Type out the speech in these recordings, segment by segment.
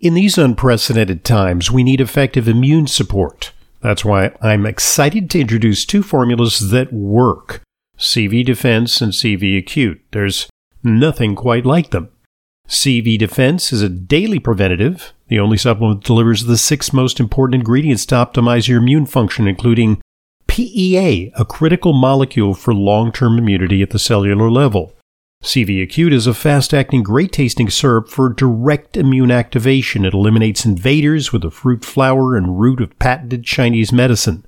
In these unprecedented times, we need effective immune support. That's why I'm excited to introduce two formulas that work CV Defense and CV Acute. There's nothing quite like them. CV Defense is a daily preventative. The only supplement that delivers the six most important ingredients to optimize your immune function, including PEA, a critical molecule for long term immunity at the cellular level. CV Acute is a fast acting, great tasting syrup for direct immune activation. It eliminates invaders with the fruit, flower, and root of patented Chinese medicine.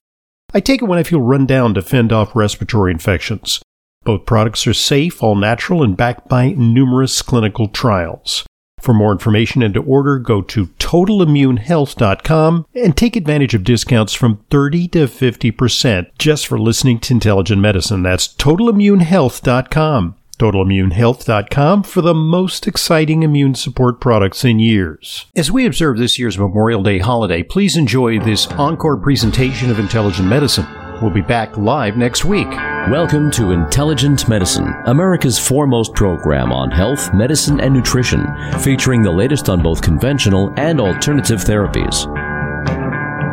I take it when I feel run down to fend off respiratory infections. Both products are safe, all natural, and backed by numerous clinical trials. For more information and to order, go to totalimmunehealth.com and take advantage of discounts from 30 to 50% just for listening to Intelligent Medicine. That's totalimmunehealth.com totalimmunehealth.com for the most exciting immune support products in years. As we observe this year's Memorial Day holiday, please enjoy this encore presentation of Intelligent Medicine. We'll be back live next week. Welcome to Intelligent Medicine, America's foremost program on health, medicine, and nutrition, featuring the latest on both conventional and alternative therapies.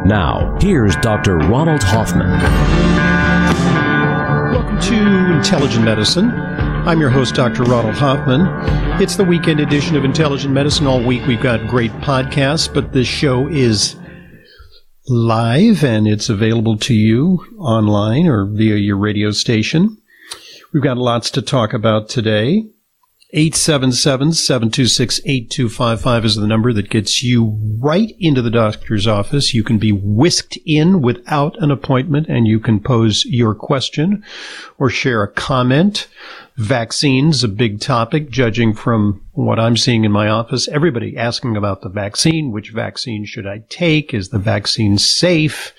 Now, here's Dr. Ronald Hoffman. Welcome to Intelligent Medicine. I'm your host, Dr. Ronald Hoffman. It's the weekend edition of Intelligent Medicine. All week we've got great podcasts, but this show is live and it's available to you online or via your radio station. We've got lots to talk about today. 877-726-8255 is the number that gets you right into the doctor's office. You can be whisked in without an appointment and you can pose your question or share a comment. Vaccines, a big topic, judging from what I'm seeing in my office. Everybody asking about the vaccine. Which vaccine should I take? Is the vaccine safe?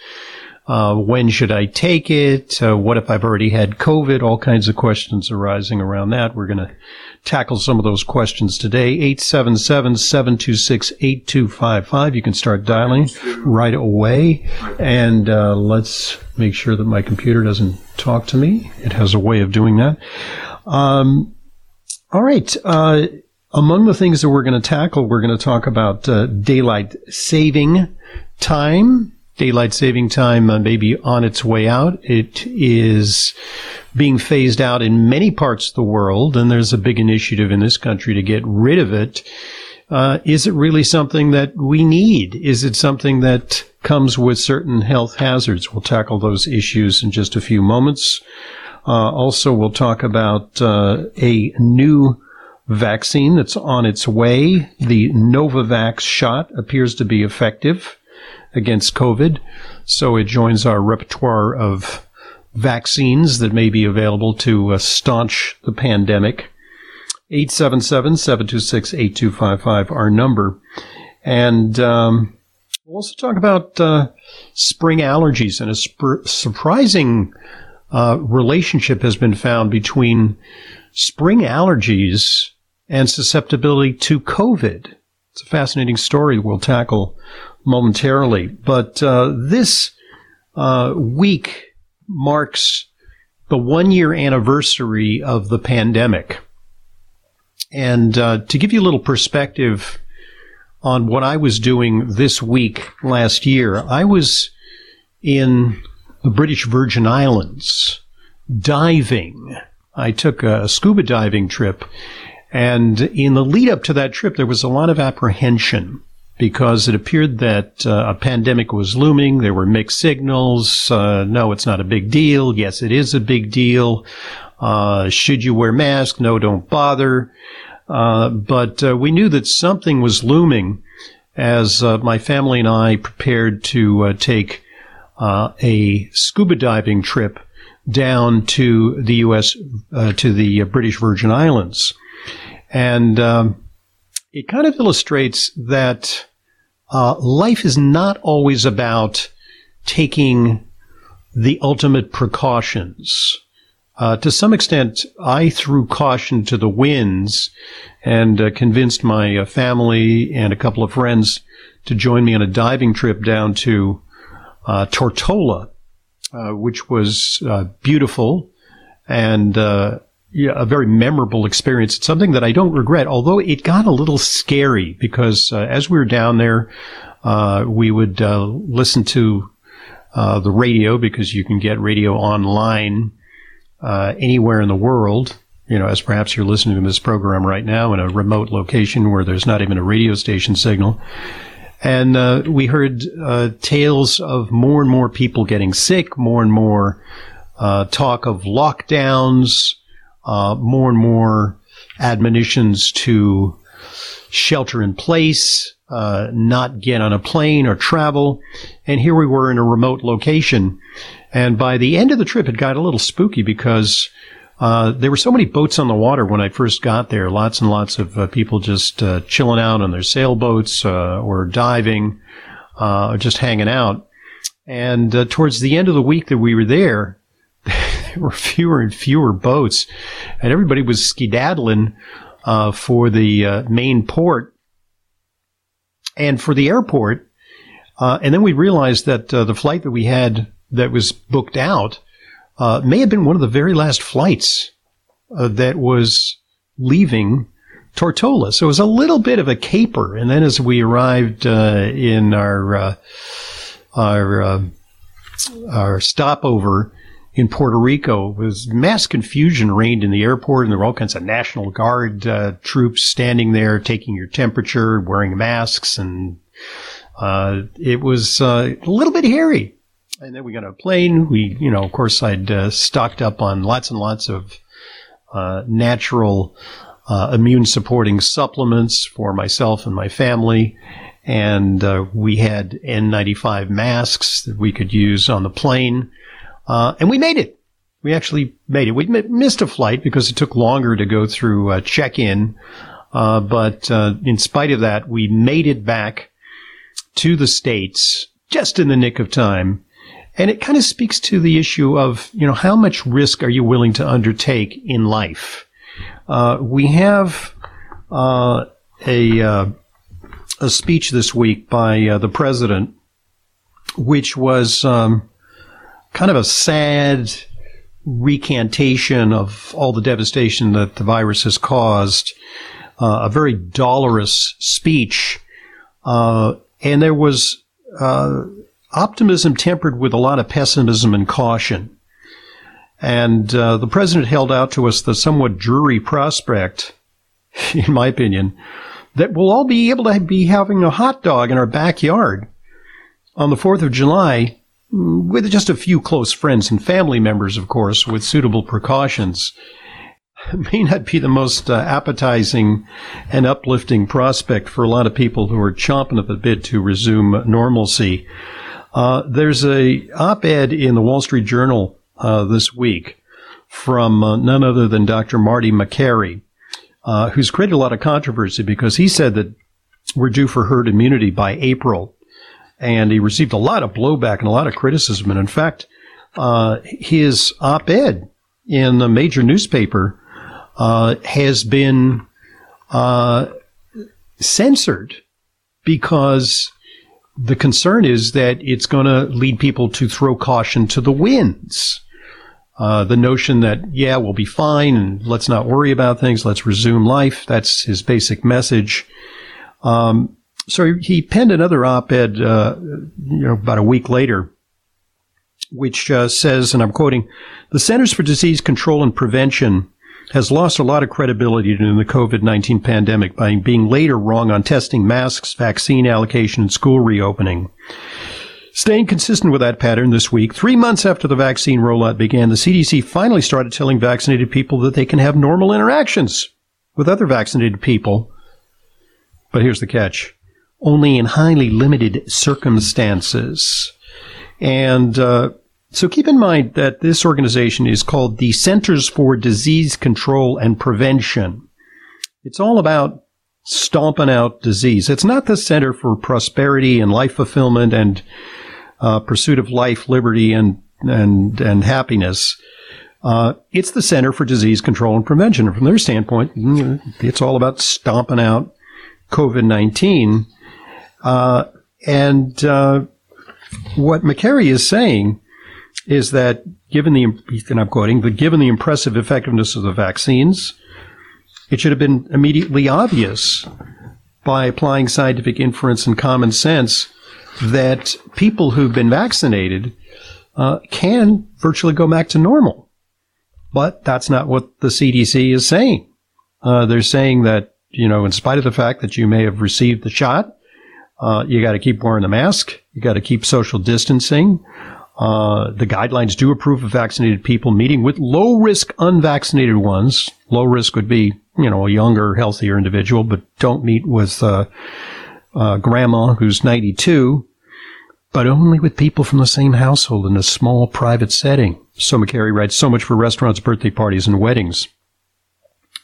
Uh, when should I take it? Uh, what if I've already had COVID? All kinds of questions arising around that. We're going to tackle some of those questions today. 877-726-8255. You can start dialing right away. And uh, let's make sure that my computer doesn't talk to me. It has a way of doing that. Um, all right. Uh, among the things that we're going to tackle, we're going to talk about uh, daylight saving time daylight saving time uh, may be on its way out. It is being phased out in many parts of the world, and there's a big initiative in this country to get rid of it. Uh, is it really something that we need? Is it something that comes with certain health hazards? We'll tackle those issues in just a few moments. Uh, also, we'll talk about uh, a new vaccine that's on its way. The Novavax shot appears to be effective against COVID. So it joins our repertoire of vaccines that may be available to uh, staunch the pandemic. 877-726-8255, our number. And um, we'll also talk about uh, spring allergies. And a sp- surprising uh, relationship has been found between spring allergies and susceptibility to COVID. It's a fascinating story we'll tackle momentarily. But uh, this uh, week marks the one year anniversary of the pandemic. And uh, to give you a little perspective on what I was doing this week last year, I was in the British Virgin Islands diving. I took a scuba diving trip. And in the lead up to that trip, there was a lot of apprehension because it appeared that uh, a pandemic was looming. There were mixed signals. Uh, no, it's not a big deal. Yes, it is a big deal. Uh, should you wear masks? No, don't bother. Uh, but uh, we knew that something was looming as uh, my family and I prepared to take a scuba diving trip down to the U.S. to the British Virgin Islands, and um, it kind of illustrates that uh, life is not always about taking the ultimate precautions. Uh, to some extent, I threw caution to the winds and uh, convinced my uh, family and a couple of friends to join me on a diving trip down to uh, Tortola, uh, which was beautiful and a very memorable experience. It's something that I don't regret, although it got a little scary because uh, as we were down there, uh, we would uh, listen to uh, the radio because you can get radio online uh, anywhere in the world. You know, as perhaps you're listening to this program right now in a remote location where there's not even a radio station signal. And uh, we heard tales of more and more people getting sick, more and more talk of lockdowns, uh, more and more admonitions to shelter in place, uh, not get on a plane or travel. And here we were in a remote location. And by the end of the trip, it got a little spooky because uh, there were so many boats on the water when I first got there. Lots and lots of uh, people just uh, chilling out on their sailboats uh, or diving, or just hanging out. And towards the end of the week that we were there, there were fewer and fewer boats, and everybody was skedaddling uh, for the uh, main port and for the airport. Uh, and then we realized that uh, the flight that we had that was booked out uh, may have been one of the very last flights uh, that was leaving Tortola. So it was a little bit of a caper. And then as we arrived in our our our stopover in Puerto Rico was mass confusion reigned in the airport, and there were all kinds of National Guard uh, troops standing there, taking your temperature, wearing masks, and uh, it was uh, a little bit hairy. And then we got on a plane. We, you know, of course, I'd uh, stocked up on lots and lots of uh, natural uh, immune supporting supplements for myself and my family. And we had N95 masks that we could use on the plane. Uh, and we made it. We actually made it. We missed a flight because it took longer to go through uh, check-in. Uh, but uh, in spite of that, we made it back to the States just in the nick of time. And it kind of speaks to the issue of, you know, how much risk are you willing to undertake in life? Uh, we have uh, a, a speech this week by the president, which was um, kind of a sad recantation of all the devastation that the virus has caused. Uh, a very dolorous speech. Uh, and there was uh, optimism tempered with a lot of pessimism and caution. And uh, the president held out to us the somewhat dreary prospect, in my opinion, that we'll all be able to be having a hot dog in our backyard on the 4th of July with just a few close friends and family members, of course, with suitable precautions, may not be the most uh, appetizing and uplifting prospect for a lot of people who are chomping at the bit to resume normalcy. Uh, there's a op-ed in the Wall Street Journal uh, this week from uh, none other than Dr. Marty Makary, uh, who's created a lot of controversy because he said that we're due for herd immunity by April and he received a lot of blowback and a lot of criticism. And in fact, uh, his op-ed in a major newspaper uh, has been uh, censored because the concern is that it's going to lead people to throw caution to the winds. Uh, the notion that, yeah, we'll be fine and let's not worry about things, let's resume life. That's his basic message. Um, so he penned another op-ed, uh, you know, about a week later, which uh, says, and I'm quoting, the Centers for Disease Control and Prevention has lost a lot of credibility in the COVID-19 pandemic by being later wrong on testing masks, vaccine allocation, and school reopening. Staying consistent with that pattern this week, three months after the vaccine rollout began, the CDC finally started telling vaccinated people that they can have normal interactions with other vaccinated people. But here's the catch only in highly limited circumstances. And uh, so keep in mind that this organization is called the Centers for Disease Control and Prevention. It's all about stomping out disease. It's not the Center for Prosperity and Life Fulfillment and uh, Pursuit of Life, Liberty, and and and Happiness. Uh, it's the Center for Disease Control and Prevention. From their standpoint, it's all about stomping out COVID 19 uh, and uh, what Makary is saying is that given the, and I'm quoting, but given the impressive effectiveness of the vaccines, it should have been immediately obvious by applying scientific inference and common sense that people who've been vaccinated uh, can virtually go back to normal. But that's not what the CDC is saying. Uh, they're saying that, you know, in spite of the fact that you may have received the shot, uh, you got to keep wearing the mask. You got to keep social distancing. Uh, the guidelines do approve of vaccinated people meeting with low risk unvaccinated ones. Low risk would be, you know, a younger, healthier individual, but don't meet with uh, uh, grandma who's 92, but only with people from the same household in a small private setting. So Makary writes, so much for restaurants, birthday parties, and weddings.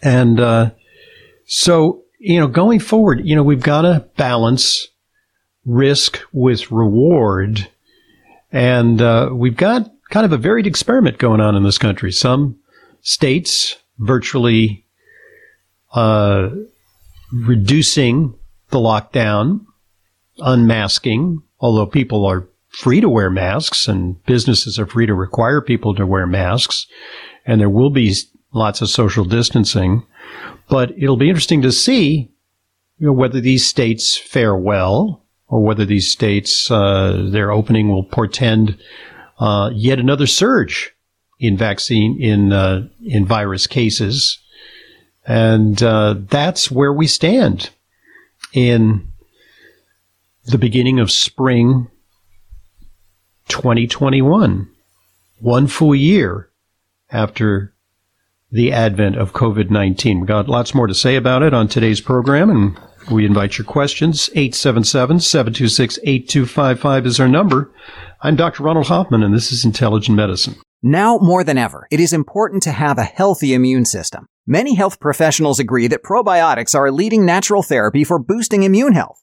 And uh, so, you know, going forward, you know, we've got to balance risk with reward and uh, we've got kind of a varied experiment going on in this country. Some states virtually uh, reducing the lockdown, unmasking, although people are free to wear masks and businesses are free to require people to wear masks. And there will be lots of social distancing. But it'll be interesting to see you know, whether these states fare well or whether these states, uh, their opening will portend uh, yet another surge in vaccine in uh, in virus cases, and uh, that's where we stand in the beginning of spring 2021, one full year after the advent of COVID 19. We've got lots more to say about it on today's program, and we invite your questions. 877-726-8255 is our number. I'm Dr. Ronald Hoffman, and this is Intelligent Medicine. Now more than ever, it is important to have a healthy immune system. Many health professionals agree that probiotics are a leading natural therapy for boosting immune health.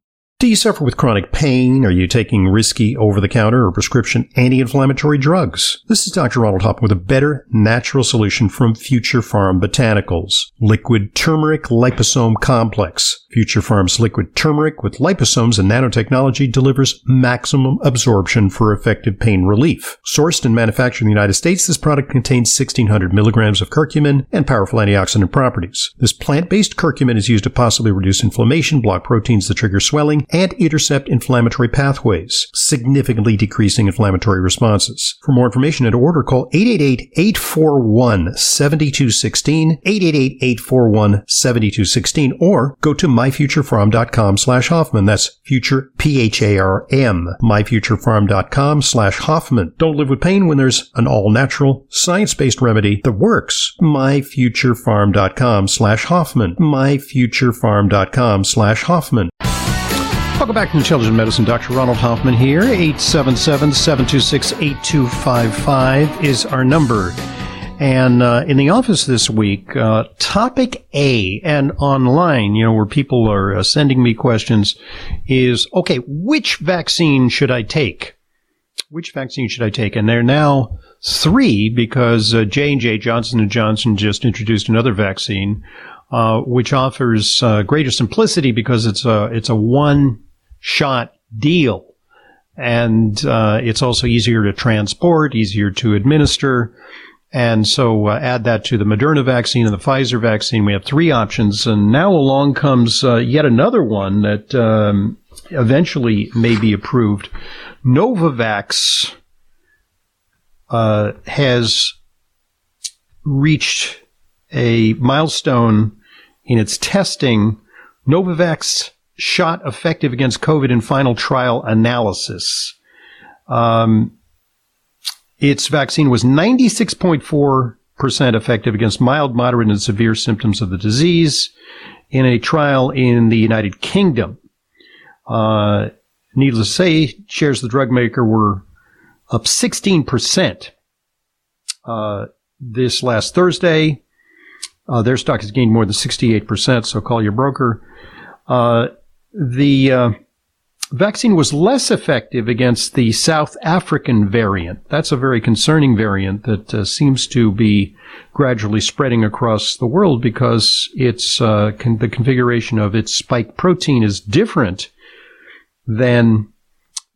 Do you suffer with chronic pain? Are you taking risky over-the-counter or prescription anti-inflammatory drugs? This is Dr. Ronald Hoffman with a better natural solution from Future Farm Botanicals. Liquid Turmeric Liposome Complex. Future Farm's liquid turmeric with liposomes and nanotechnology delivers maximum absorption for effective pain relief. Sourced and manufactured in the United States, this product contains 1600 milligrams of curcumin and powerful antioxidant properties. This plant-based curcumin is used to possibly reduce inflammation, block proteins that trigger swelling, and intercept inflammatory pathways, significantly decreasing inflammatory responses. For more information and order, call 888-841-7216, 888-841-7216, or go to myfuturepharm.com slash Hoffman. That's future, P-H-A-R-M, myfuturepharm.com slash Hoffman. Don't live with pain when there's an all-natural, science-based remedy that works. myfuturepharm.com slash Hoffman, myfuturepharm.com slash Hoffman. Welcome back to Intelligent Medicine. Dr. Ronald Hoffman here. 877-726-8255 is our number. And uh, in the office this week, uh, topic A and online, you know, where people are uh, sending me questions is, okay, which vaccine should I take? Which vaccine should I take? And there are now three because uh, J&J Johnson & Johnson just introduced another vaccine, uh, which offers uh, greater simplicity because it's a, it's a one shot deal. And it's also easier to transport, easier to administer. And so uh, add that to the Moderna vaccine and the Pfizer vaccine. We have three options. And now along comes uh, yet another one that um, eventually may be approved. Novavax uh, has reached a milestone in its testing. Novavax shot effective against COVID in final trial analysis. Um, its vaccine was 96.4% effective against mild, moderate, and severe symptoms of the disease in a trial in the United Kingdom. Uh, needless to say, shares of the drug maker were up 16% uh, this last Thursday. Uh, their stock has gained more than 68%, so call your broker. Uh, the uh, vaccine was less effective against the South African variant. That's a very concerning variant that uh, seems to be gradually spreading across the world because it's uh, con- the configuration of its spike protein is different than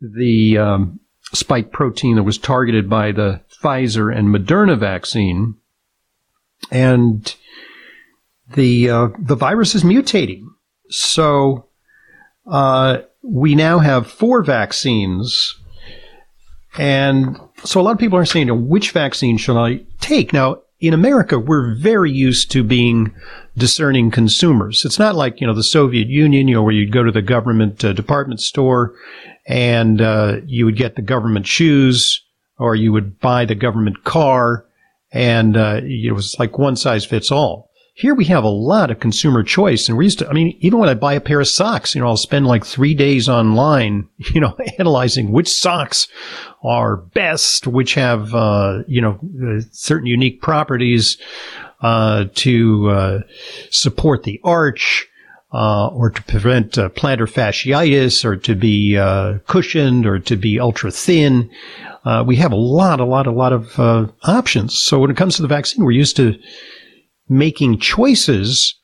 the um, spike protein that was targeted by the Pfizer and Moderna vaccine, and the uh, the virus is mutating. So uh, we now have four vaccines. And so a lot of people are saying, you know, which vaccine should I take? Now, in America, we're very used to being discerning consumers. It's not like, you know, the Soviet Union, you know, where you'd go to the government uh, department store and uh, you would get the government shoes or you would buy the government car and uh, it was like one size fits all. Here we have a lot of consumer choice and we used to, I mean, even when I buy a pair of socks, you know, I'll spend like three days online, you know, analyzing which socks are best, which have, uh, you know, uh, certain unique properties, uh, to, uh, support the arch, uh, or to prevent uh, plantar fasciitis or to be, cushioned or to be ultra thin. we have a lot, a lot, a lot of, options. So when it comes to the vaccine, we're used to, making choices.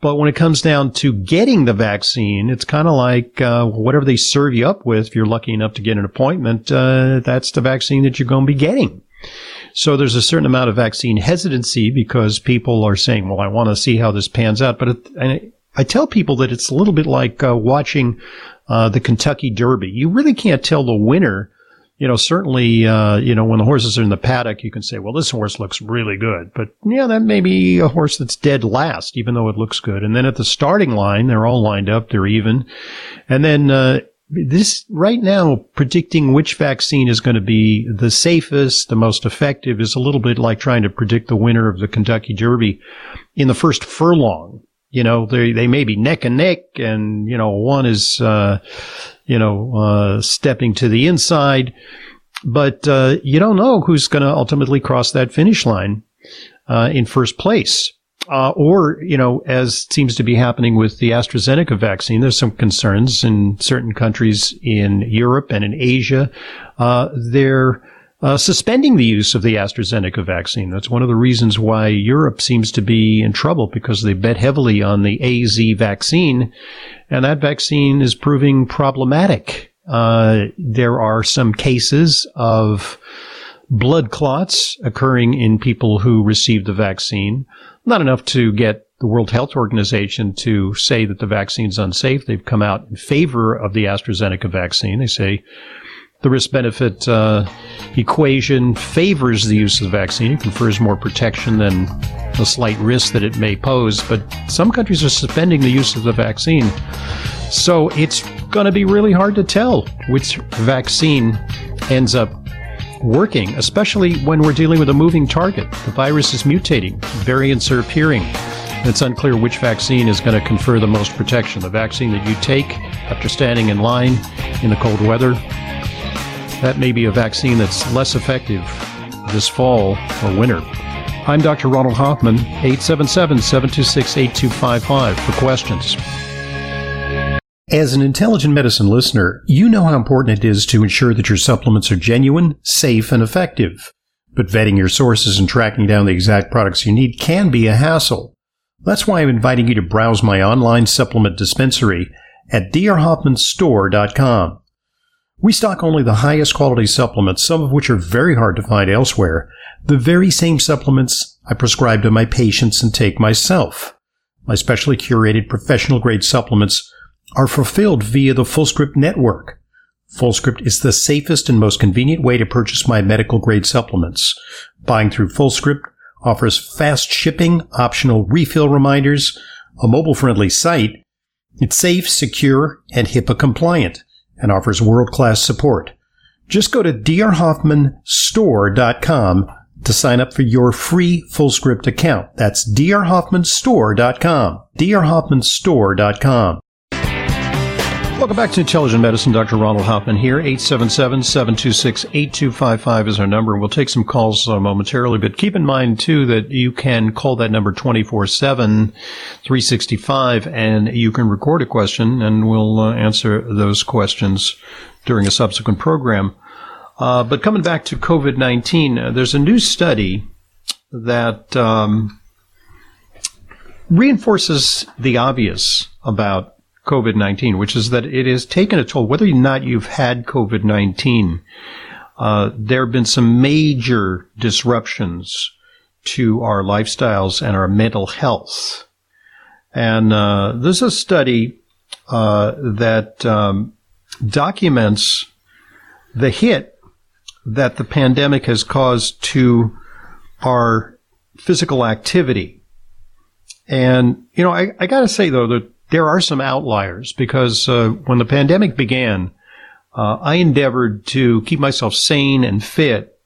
But when it comes down to getting the vaccine, it's kind of like uh, whatever they serve you up with. If you're lucky enough to get an appointment, uh, that's the vaccine that you're going to be getting. So there's a certain amount of vaccine hesitancy because people are saying, "Well, I want to see how this pans out." But it, I tell people that it's a little bit like uh, watching uh, the Kentucky Derby. You really can't tell the winner you know, certainly, uh, you know, when the horses are in the paddock, you can say, well, this horse looks really good. But yeah, that may be a horse that's dead last, even though it looks good. And then at the starting line, they're all lined up, they're even. And then, uh, this right now, predicting which vaccine is going to be the safest, the most effective is a little bit like trying to predict the winner of the Kentucky Derby in the first furlong. You know, they, they may be neck and neck and, you know, one is, uh, you know, uh, stepping to the inside. But uh, you don't know who's going to ultimately cross that finish line uh, in first place. Uh, or, you know, as seems to be happening with the AstraZeneca vaccine, there's some concerns in certain countries in Europe and in Asia. Uh, they're uh, suspending the use of the AstraZeneca vaccine. That's one of the reasons why Europe seems to be in trouble because they bet heavily on the AZ vaccine, and that vaccine is proving problematic. Uh, there are some cases of blood clots occurring in people who received the vaccine. Not enough to get the World Health Organization to say that the vaccine is unsafe. They've come out in favor of the AstraZeneca vaccine. They say the risk benefit uh, equation favors the use of the vaccine. It confers more protection than the slight risk that it may pose. But some countries are suspending the use of the vaccine. So it's going to be really hard to tell which vaccine ends up working, especially when we're dealing with a moving target. The virus is mutating, variants are appearing. It's unclear which vaccine is going to confer the most protection. The vaccine that you take after standing in line in the cold weather that may be a vaccine that's less effective this fall or winter. I'm Dr. Ronald Hoffman, 877 726 8255 for questions. As an intelligent medicine listener, you know how important it is to ensure that your supplements are genuine, safe, and effective. But vetting your sources and tracking down the exact products you need can be a hassle. That's why I'm inviting you to browse my online supplement dispensary at drhoffmanstore.com. We stock only the highest quality supplements, some of which are very hard to find elsewhere, the very same supplements I prescribe to my patients and take myself. My specially curated professional grade supplements are fulfilled via the FullScript network. FullScript is the safest and most convenient way to purchase my medical grade supplements. Buying through FullScript offers fast shipping, optional refill reminders, a mobile friendly site, It's safe, secure, and HIPAA compliant and offers world-class support. Just go to drhoffmanstore.com to sign up for your free FullScript account. That's drhoffmanstore.com. drhoffmanstore.com. Welcome back to Intelligent Medicine. Dr. Ronald Hoffman here. 877-726-8255 is our number. We'll take some calls uh, momentarily, but keep in mind too that you can call that number 24-7, 365, and you can record a question and we'll uh, answer those questions during a subsequent program. Uh, but coming back to COVID-19, uh, there's a new study that um, reinforces the obvious about COVID 19, which is that it has taken a toll, whether or not you've had COVID 19. Uh, there have been some major disruptions to our lifestyles and our mental health. And uh, there's a study uh, that um, documents the hit that the pandemic has caused to our physical activity. And, you know, I, I got to say, though, that there are some outliers because uh, when the pandemic began, uh, I endeavored to keep myself sane and fit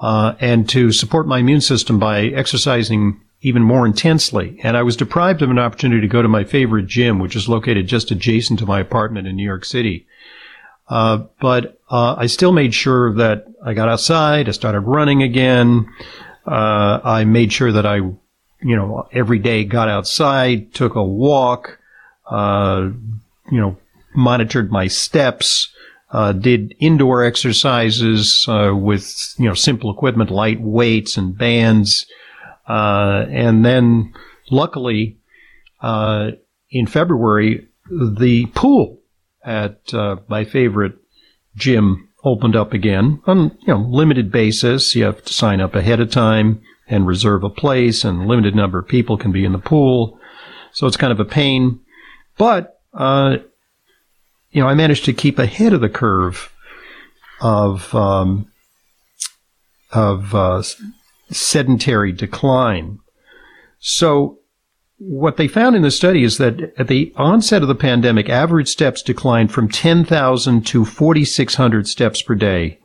uh, and to support my immune system by exercising even more intensely. And I was deprived of an opportunity to go to my favorite gym, which is located just adjacent to my apartment in New York City. Uh, but uh, I still made sure that I got outside. I started running again. Uh, I made sure that I, you know, every day got outside, took a walk, uh, you know, monitored my steps, uh, did indoor exercises uh, with you know simple equipment, light weights and bands, uh, and then luckily uh, in February the pool at uh, my favorite gym opened up again on you know limited basis. You have to sign up ahead of time and reserve a place, and limited number of people can be in the pool. So it's kind of a pain. But, uh, you know, I managed to keep ahead of the curve of, um, of uh, sedentary decline. So what they found in the study is that at the onset of the pandemic, average steps declined from 10,000 to 4,600 steps per day.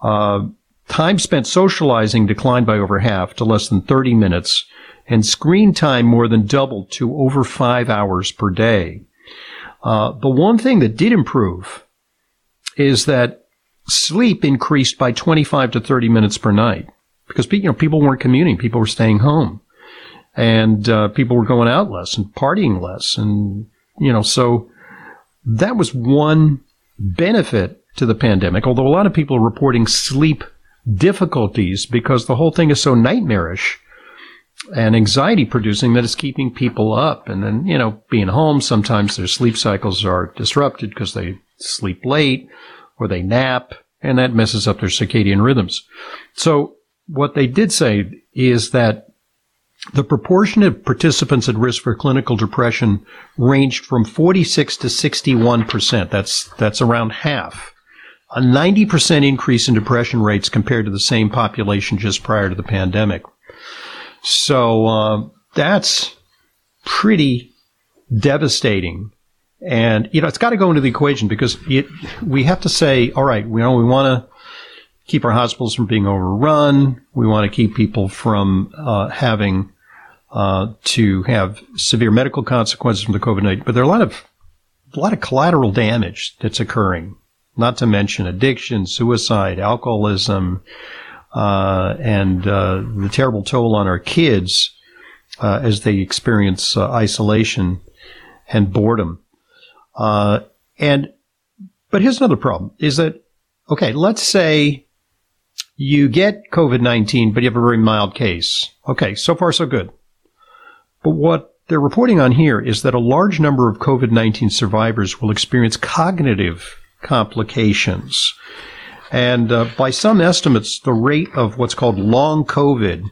Uh, time spent socializing declined by over half to less than 30 minutes and screen time more than doubled to over five hours per day. Uh, the one thing that did improve is that sleep increased by 25 to 30 minutes per night because you know people weren't commuting, people were staying home, and uh, people were going out less and partying less, and you know so that was one benefit to the pandemic. Although a lot of people are reporting sleep difficulties because the whole thing is so nightmarish and anxiety producing that is keeping people up. And then, you know, being home, sometimes their sleep cycles are disrupted because they sleep late or they nap and that messes up their circadian rhythms. So what they did say is that the proportion of participants at risk for clinical depression ranged from 46 to 61%. That's, that's around half. A 90% increase in depression rates compared to the same population just prior to the pandemic. So uh, that's pretty devastating. And you know, it's got to go into the equation because it, we have to say, all right, we know we want to keep our hospitals from being overrun. We want to keep people from uh, having uh, to have severe medical consequences from the COVID nineteen. But there are a lot of a lot of collateral damage that's occurring. Not to mention addiction, suicide, alcoholism, and uh, the terrible toll on our kids uh, as they experience uh, isolation and boredom. Uh, and but here's another problem: is that okay? Let's say you get COVID nineteen, but you have a very mild case. Okay, so far so good. But what they're reporting on here is that a large number of COVID 19 survivors will experience cognitive complications and uh, by some estimates, the rate of what's called long COVID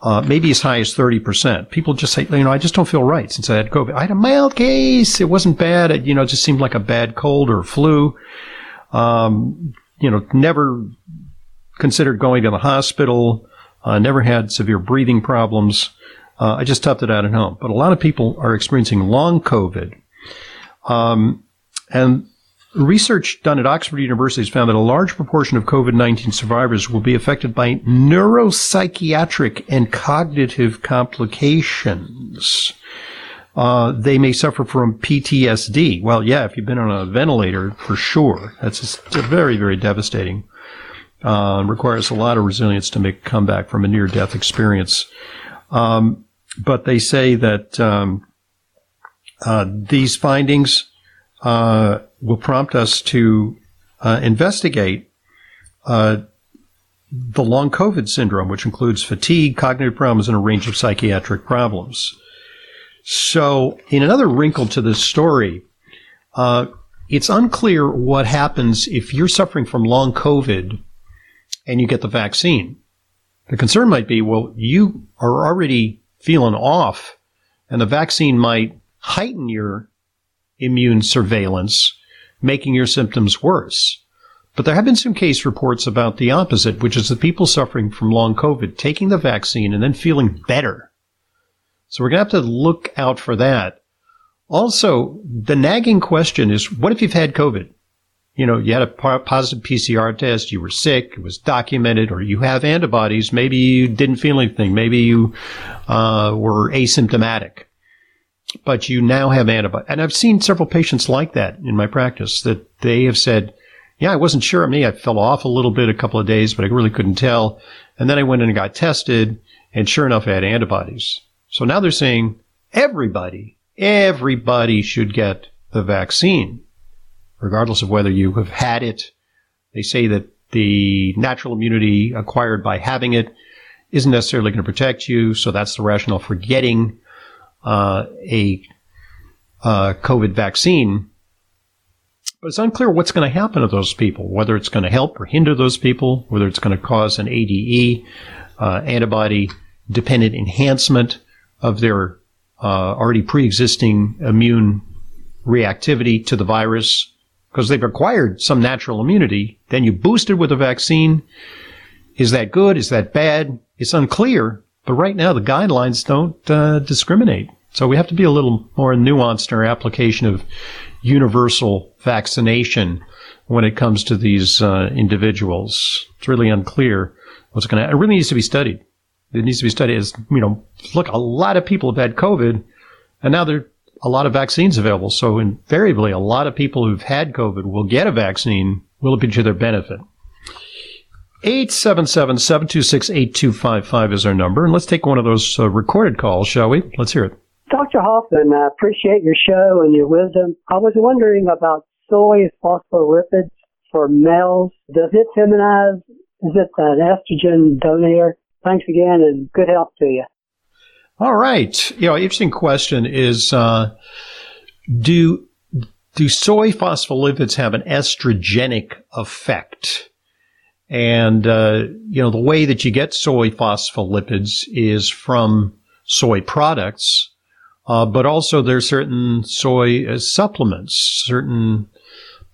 uh, maybe as high as 30%. People just say, you know, I just don't feel right since I had COVID. I had a mild case. It wasn't bad. It, you know, just seemed like a bad cold or flu. Um, you know, never considered going to the hospital. Uh, never had severe breathing problems. Uh, I just toughed it out at home. But a lot of people are experiencing long COVID Um, and research done at Oxford University has found that a large proportion of COVID 19 survivors will be affected by neuropsychiatric and cognitive complications. Uh, they may suffer from PTSD. Well, yeah, if you've been on a ventilator, for sure. That's very, very devastating. Uh, requires a lot of resilience to make a comeback from a near death experience. Um, but they say that um, uh, these findings uh, will prompt us to uh, investigate uh, the long COVID syndrome, which includes fatigue, cognitive problems, and a range of psychiatric problems. So, in another wrinkle to this story, uh, it's unclear what happens if you're suffering from long COVID and you get the vaccine. The concern might be, well, you are already feeling off, and the vaccine might heighten your immune surveillance, making your symptoms worse. But there have been some case reports about the opposite, which is the people suffering from long COVID taking the vaccine and then feeling better. So we're going to have to look out for that. Also, the nagging question is, what if you've had COVID? You know, you had a positive PCR test, you were sick, it was documented, or you have antibodies. Maybe you didn't feel anything. Maybe you uh, were asymptomatic but you now have antibodies. And I've seen several patients like that in my practice that they have said, yeah, I wasn't sure of me. I fell off a little bit a couple of days, but I really couldn't tell. And then I went in and got tested and sure enough, I had antibodies. So now they're saying everybody, everybody should get the vaccine, regardless of whether you have had it. They say that the natural immunity acquired by having it isn't necessarily going to protect you. So that's the rationale for getting uh, a uh, COVID vaccine. But it's unclear what's going to happen to those people, whether it's going to help or hinder those people, whether it's going to cause an ADE, uh, antibody dependent enhancement of their uh, already pre existing immune reactivity to the virus, because they've acquired some natural immunity. Then you boost it with a vaccine. Is that good? Is that bad? It's unclear. But right now, the guidelines don't uh, discriminate. So we have to be a little more nuanced in our application of universal vaccination when it comes to these uh, individuals. It's really unclear what's going to. It really needs to be studied. It needs to be studied. As you know, look, a lot of people have had COVID, and now there are a lot of vaccines available. So invariably, a lot of people who've had COVID will get a vaccine. Will it be to their benefit? 877-726-8255 is our number. And let's take one of those uh, recorded calls, shall we? Let's hear it. Dr. Hoffman, I appreciate your show and your wisdom. I was wondering about soy phospholipids for males. Does it feminize? Is it an estrogen donator? Thanks again and good health to you. All right. You know, interesting question is, uh, do, do soy phospholipids have an estrogenic effect? And, uh, you know, the way that you get soy phospholipids is from soy products, uh, but also there's certain soy uh, supplements, certain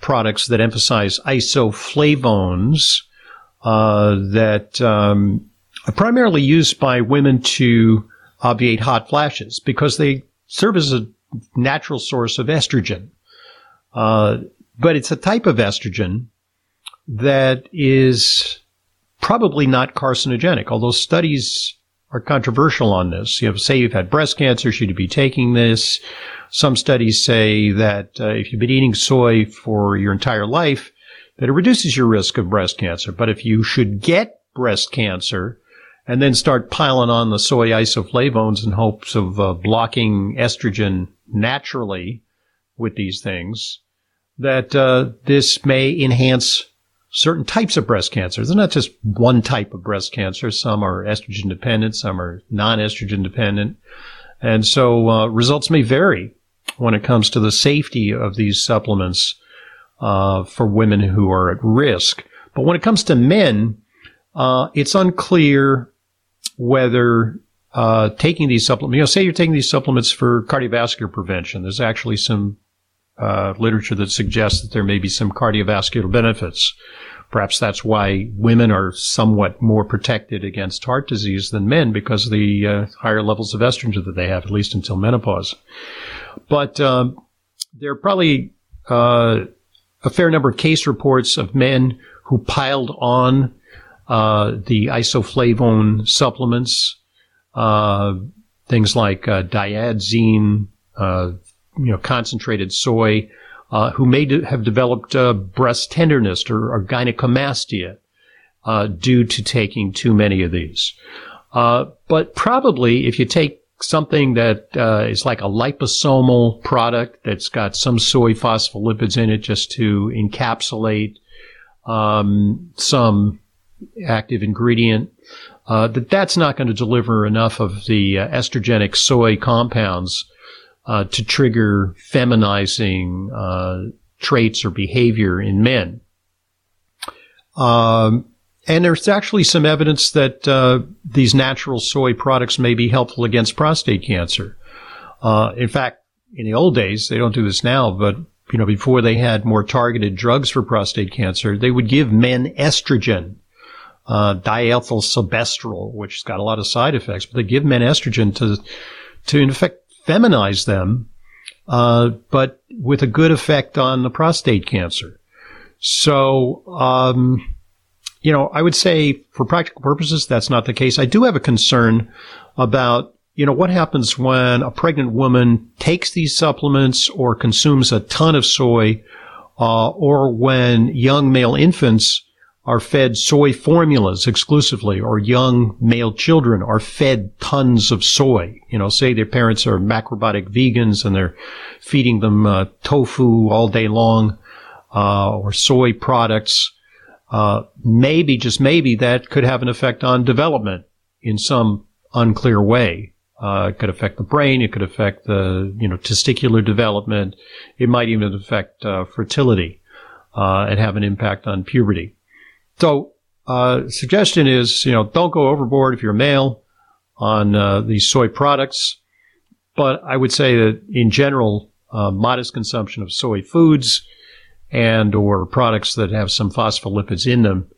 products that emphasize isoflavones uh, that um, are primarily used by women to obviate hot flashes because they serve as a natural source of estrogen. Uh, but it's a type of estrogen that is probably not carcinogenic, although studies are controversial on this. You know, say you've had breast cancer, should you be taking this? Some studies say that uh, if you've been eating soy for your entire life, that it reduces your risk of breast cancer. But if you should get breast cancer and then start piling on the soy isoflavones in hopes of uh, blocking estrogen naturally with these things, that uh, this may enhance certain types of breast cancer. There's not just one type of breast cancer. Some are estrogen dependent, some are non-estrogen dependent. And so uh, results may vary when it comes to the safety of these supplements uh, for women who are at risk. But when it comes to men, uh, it's unclear whether uh, taking these supplements, you know, say you're taking these supplements for cardiovascular prevention. There's actually some uh, literature that suggests that there may be some cardiovascular benefits. Perhaps that's why women are somewhat more protected against heart disease than men because of the uh, higher levels of estrogen that they have, at least until menopause. But um, there are probably uh, a fair number of case reports of men who piled on uh, the isoflavone supplements, uh, things like uh, daidzein, you know, concentrated soy, uh, who may have developed breast tenderness or, or gynecomastia due to taking too many of these. but probably if you take something that uh, is like a liposomal product that's got some soy phospholipids in it just to encapsulate um, some active ingredient. Uh, that that's not going to deliver enough of the uh, estrogenic soy compounds uh, to trigger feminizing uh, traits or behavior in men. Um, and there's actually some evidence that uh, these natural soy products may be helpful against prostate cancer. Uh, in fact, in the old days, they don't do this now, but you know, before they had more targeted drugs for prostate cancer, they would give men estrogen, uh, diethylstilbestrol, which has got a lot of side effects, but they give men estrogen to, to in effect feminize them, uh, but with a good effect on the prostate cancer. So, um, you know, I would say for practical purposes, that's not the case. I do have a concern about, you know, what happens when a pregnant woman takes these supplements or consumes a ton of soy, uh, or when young male infants are fed soy formulas exclusively, or young male children are fed tons of soy. You know, say their parents are macrobiotic vegans and they're feeding them uh, tofu all day long, uh, or soy products uh, maybe, just maybe, that could have an effect on development in some unclear way. Uh, it could affect the brain. It could affect the, you know, testicular development. It might even affect uh, fertility uh, and have an impact on puberty. So, uh, suggestion is, you know, don't go overboard if you're male on uh, these soy products. But I would say that in general, modest consumption of soy foods and or products that have some phospholipids in them.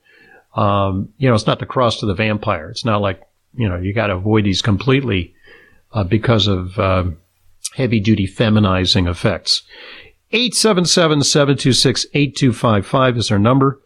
Um, you know, it's not the cross to the vampire. It's not like you know you got to avoid these completely uh, because of uh, heavy duty feminizing effects. 877-726-8255 is our number.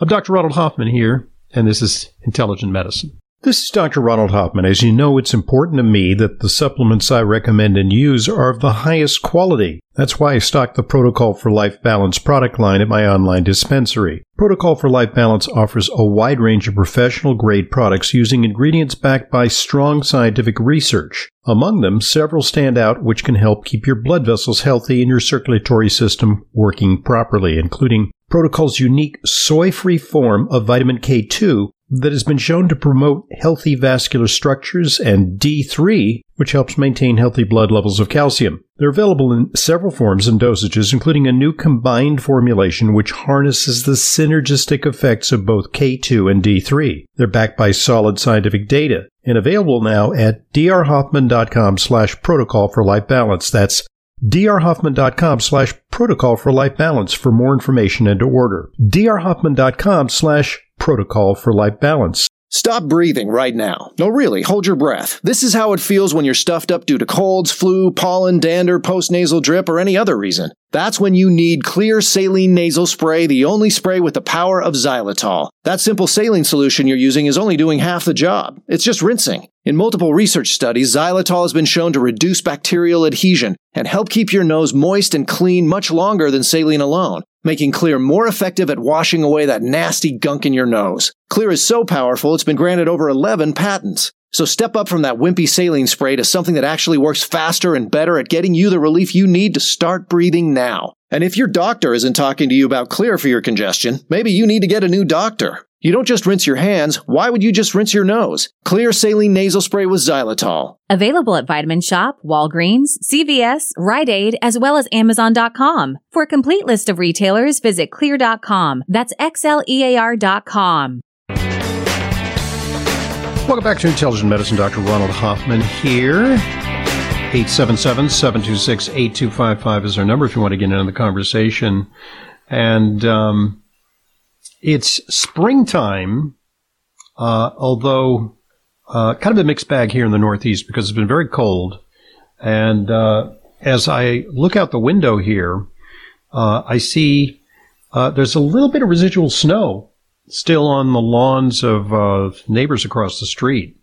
I'm Dr. Ronald Hoffman here, and this is Intelligent Medicine. This is Dr. Ronald Hoffman. As you know, it's important to me that the supplements I recommend and use are of the highest quality. That's why I stock the Protocol for Life Balance product line at my online dispensary. Protocol for Life Balance offers a wide range of professional grade products using ingredients backed by strong scientific research. Among them, several stand out which can help keep your blood vessels healthy and your circulatory system working properly, including Protocol's unique soy free form of vitamin K2 that has been shown to promote healthy vascular structures and D3, which helps maintain healthy blood levels of calcium. They're available in several forms and dosages, including a new combined formulation which harnesses the synergistic effects of both K2 and D3. They're backed by solid scientific data and available now at drhoffman.com slash protocol for life balance. That's drhoffman.com slash protocol for life balance for more information and to order. drhoffman.com slash protocol for life balance. Stop breathing right now. No, really, hold your breath. This is how it feels when you're stuffed up due to colds, flu, pollen, dander, postnasal drip, or any other reason. That's when you need Xlear saline nasal spray, the only spray with the power of xylitol. That simple saline solution you're using is only doing half the job. It's just rinsing. In multiple research studies, xylitol has been shown to reduce bacterial adhesion and help keep your nose moist and clean much longer than saline alone making Xlear more effective at washing away that nasty gunk in your nose. Xlear is so powerful, it's been granted over 11 patents. So step up from that wimpy saline spray to something that actually works faster and better at getting you the relief you need to start breathing now. And if your doctor isn't talking to you about Xlear for your congestion, maybe you need to get a new doctor. You don't just rinse your hands. Why would you just rinse your nose? Xlear saline nasal spray with xylitol. Available at Vitamin Shoppe, Walgreens, CVS, Rite Aid, as well as Amazon.com. For a complete list of retailers, visit xlear.com. That's X-L-E-A-R.com. Welcome back to Intelligent Medicine. Dr. Ronald Hoffman here. 877-726-8255 is our number if you want to get into the conversation. And, um, it's springtime, uh, although uh, kind of a mixed bag here in the Northeast because it's been very cold, and uh, as I look out the window here, uh, I see uh, there's a little bit of residual snow still on the lawns of uh, neighbors across the street.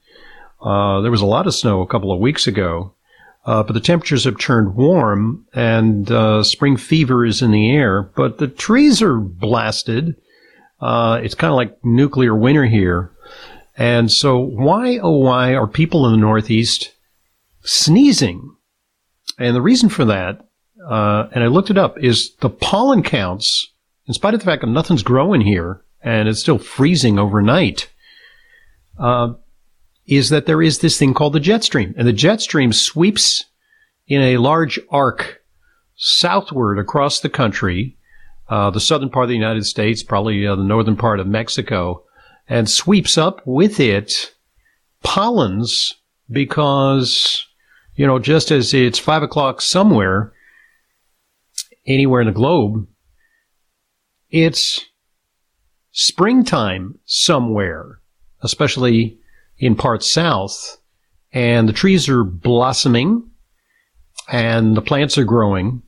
Uh, there was a lot of snow a couple of weeks ago, uh, but the temperatures have turned warm and uh, spring fever is in the air. But the trees are blasted. it's kind of like nuclear winter here. And so, why, oh, why are people in the Northeast sneezing? And the reason for that, uh, and I looked it up, is the pollen counts, in spite of the fact that nothing's growing here and it's still freezing overnight, uh, is that there is this thing called the jet stream. And the jet stream sweeps in a large arc southward across the country, uh, the southern part of the United States, probably uh, the northern part of Mexico, and sweeps up with it pollens because, you know, just as it's five o'clock somewhere, anywhere in the globe, it's springtime somewhere, especially in parts south, and the trees are blossoming and the plants are growing.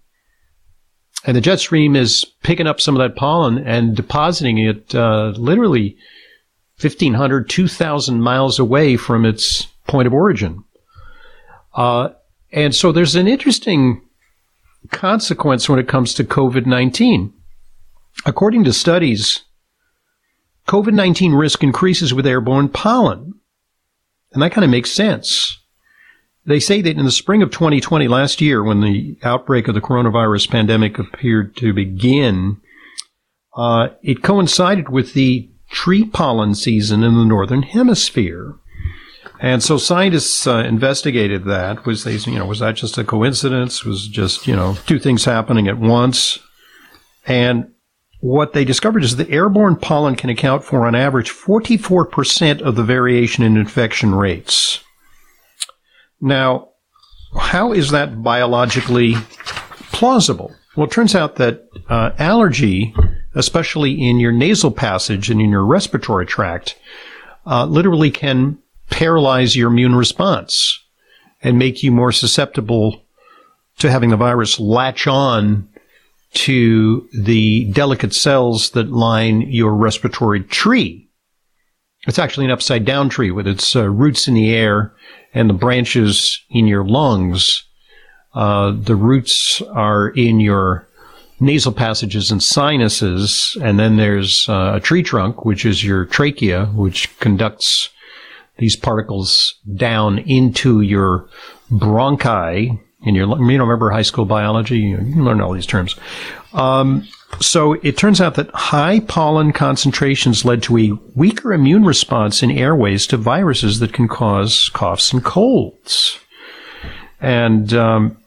And the jet stream is picking up some of that pollen and depositing it uh, literally 1,500, 2,000 miles away from its point of origin. Uh, and so there's an interesting consequence when it comes to COVID 19. According to studies, COVID 19 risk increases with airborne pollen. And that kind of makes sense. They say that in the spring of 2020, last year, when the outbreak of the coronavirus pandemic appeared to begin, uh, it coincided with the tree pollen season in the northern hemisphere. And so scientists uh, investigated that. Was they, you know, was that just a coincidence? Was just, you know, two things happening at once? And what they discovered is that airborne pollen can account for, on average, 44% of the variation in infection rates. Now, how is that biologically plausible? Well, it turns out that uh, allergy especially in your nasal passage and in your respiratory tract, uh, literally can paralyze your immune response and make you more susceptible to having the virus latch on to the delicate cells that line your respiratory tree. It's actually an upside down tree with its uh, roots in the air and the branches in your lungs. Uh, the roots are in your nasal passages and sinuses, and then there's uh, a tree trunk, which is your trachea, which conducts these particles down into your bronchi. In your, you know, remember high school biology? You, learn all these terms. Um, so it turns out that high pollen concentrations led to a weaker immune response in airways to viruses that can cause coughs and colds. And um,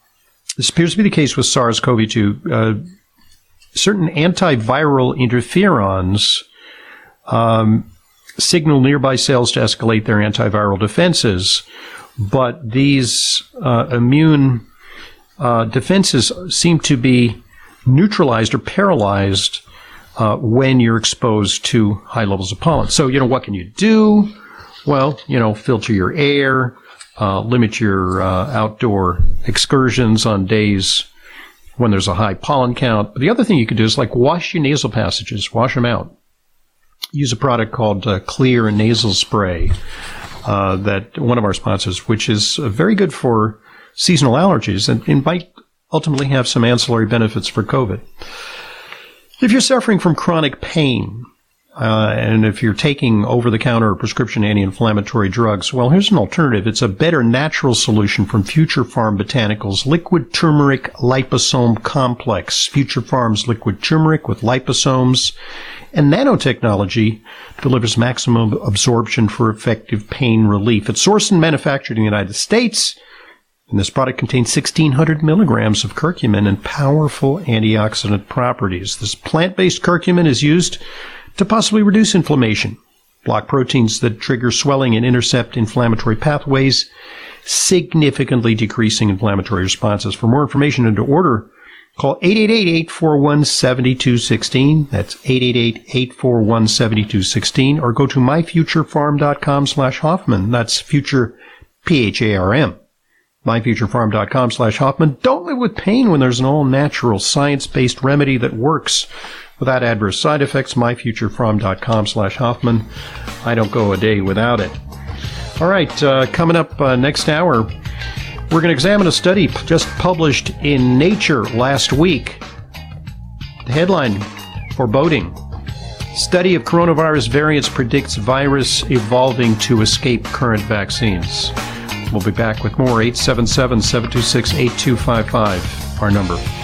this appears to be the case with SARS-CoV-2. Uh, certain antiviral interferons um, signal nearby cells to escalate their antiviral defenses, but these uh, immune uh, defenses seem to be neutralized or paralyzed uh, when you're exposed to high levels of pollen. So, you know, what can you do? Well, you know, filter your air, uh, limit your uh, outdoor excursions on days when there's a high pollen count. But the other thing you could do is like wash your nasal passages, wash them out. Use a product called uh, Xlear Nasal Spray uh, that one of our sponsors, which is very good for seasonal allergies and, and might ultimately have some ancillary benefits for COVID. If you're suffering from chronic pain, uh, and if you're taking over the counter prescription anti inflammatory drugs, well, here's an alternative. It's a better natural solution from Future Pharm Botanicals Liquid Turmeric Liposome Complex. Future Pharm's liquid turmeric with liposomes and nanotechnology delivers maximum absorption for effective pain relief. It's sourced and manufactured in the United States. And this product contains 1600 milligrams of curcumin and powerful antioxidant properties. This plant-based curcumin is used to possibly reduce inflammation, block proteins that trigger swelling and intercept inflammatory pathways, significantly decreasing inflammatory responses. For more information and to order, call 888-841-7216. That's 888-841-7216 or go to myfuturepharm.com slash Hoffman. That's future P-H-A-R-M. myfuturepharm.com slash Hoffman. Don't live with pain when there's an all natural science based remedy that works without adverse side effects. MyFuturePharm.com slash Hoffman. I don't go a day without it. All right, uh, coming up uh, next hour, we're going to examine a study just published in Nature last week. The headline foreboding. Study of coronavirus variants predicts virus evolving to escape current vaccines. We'll be back with more 877 726 8255, our number.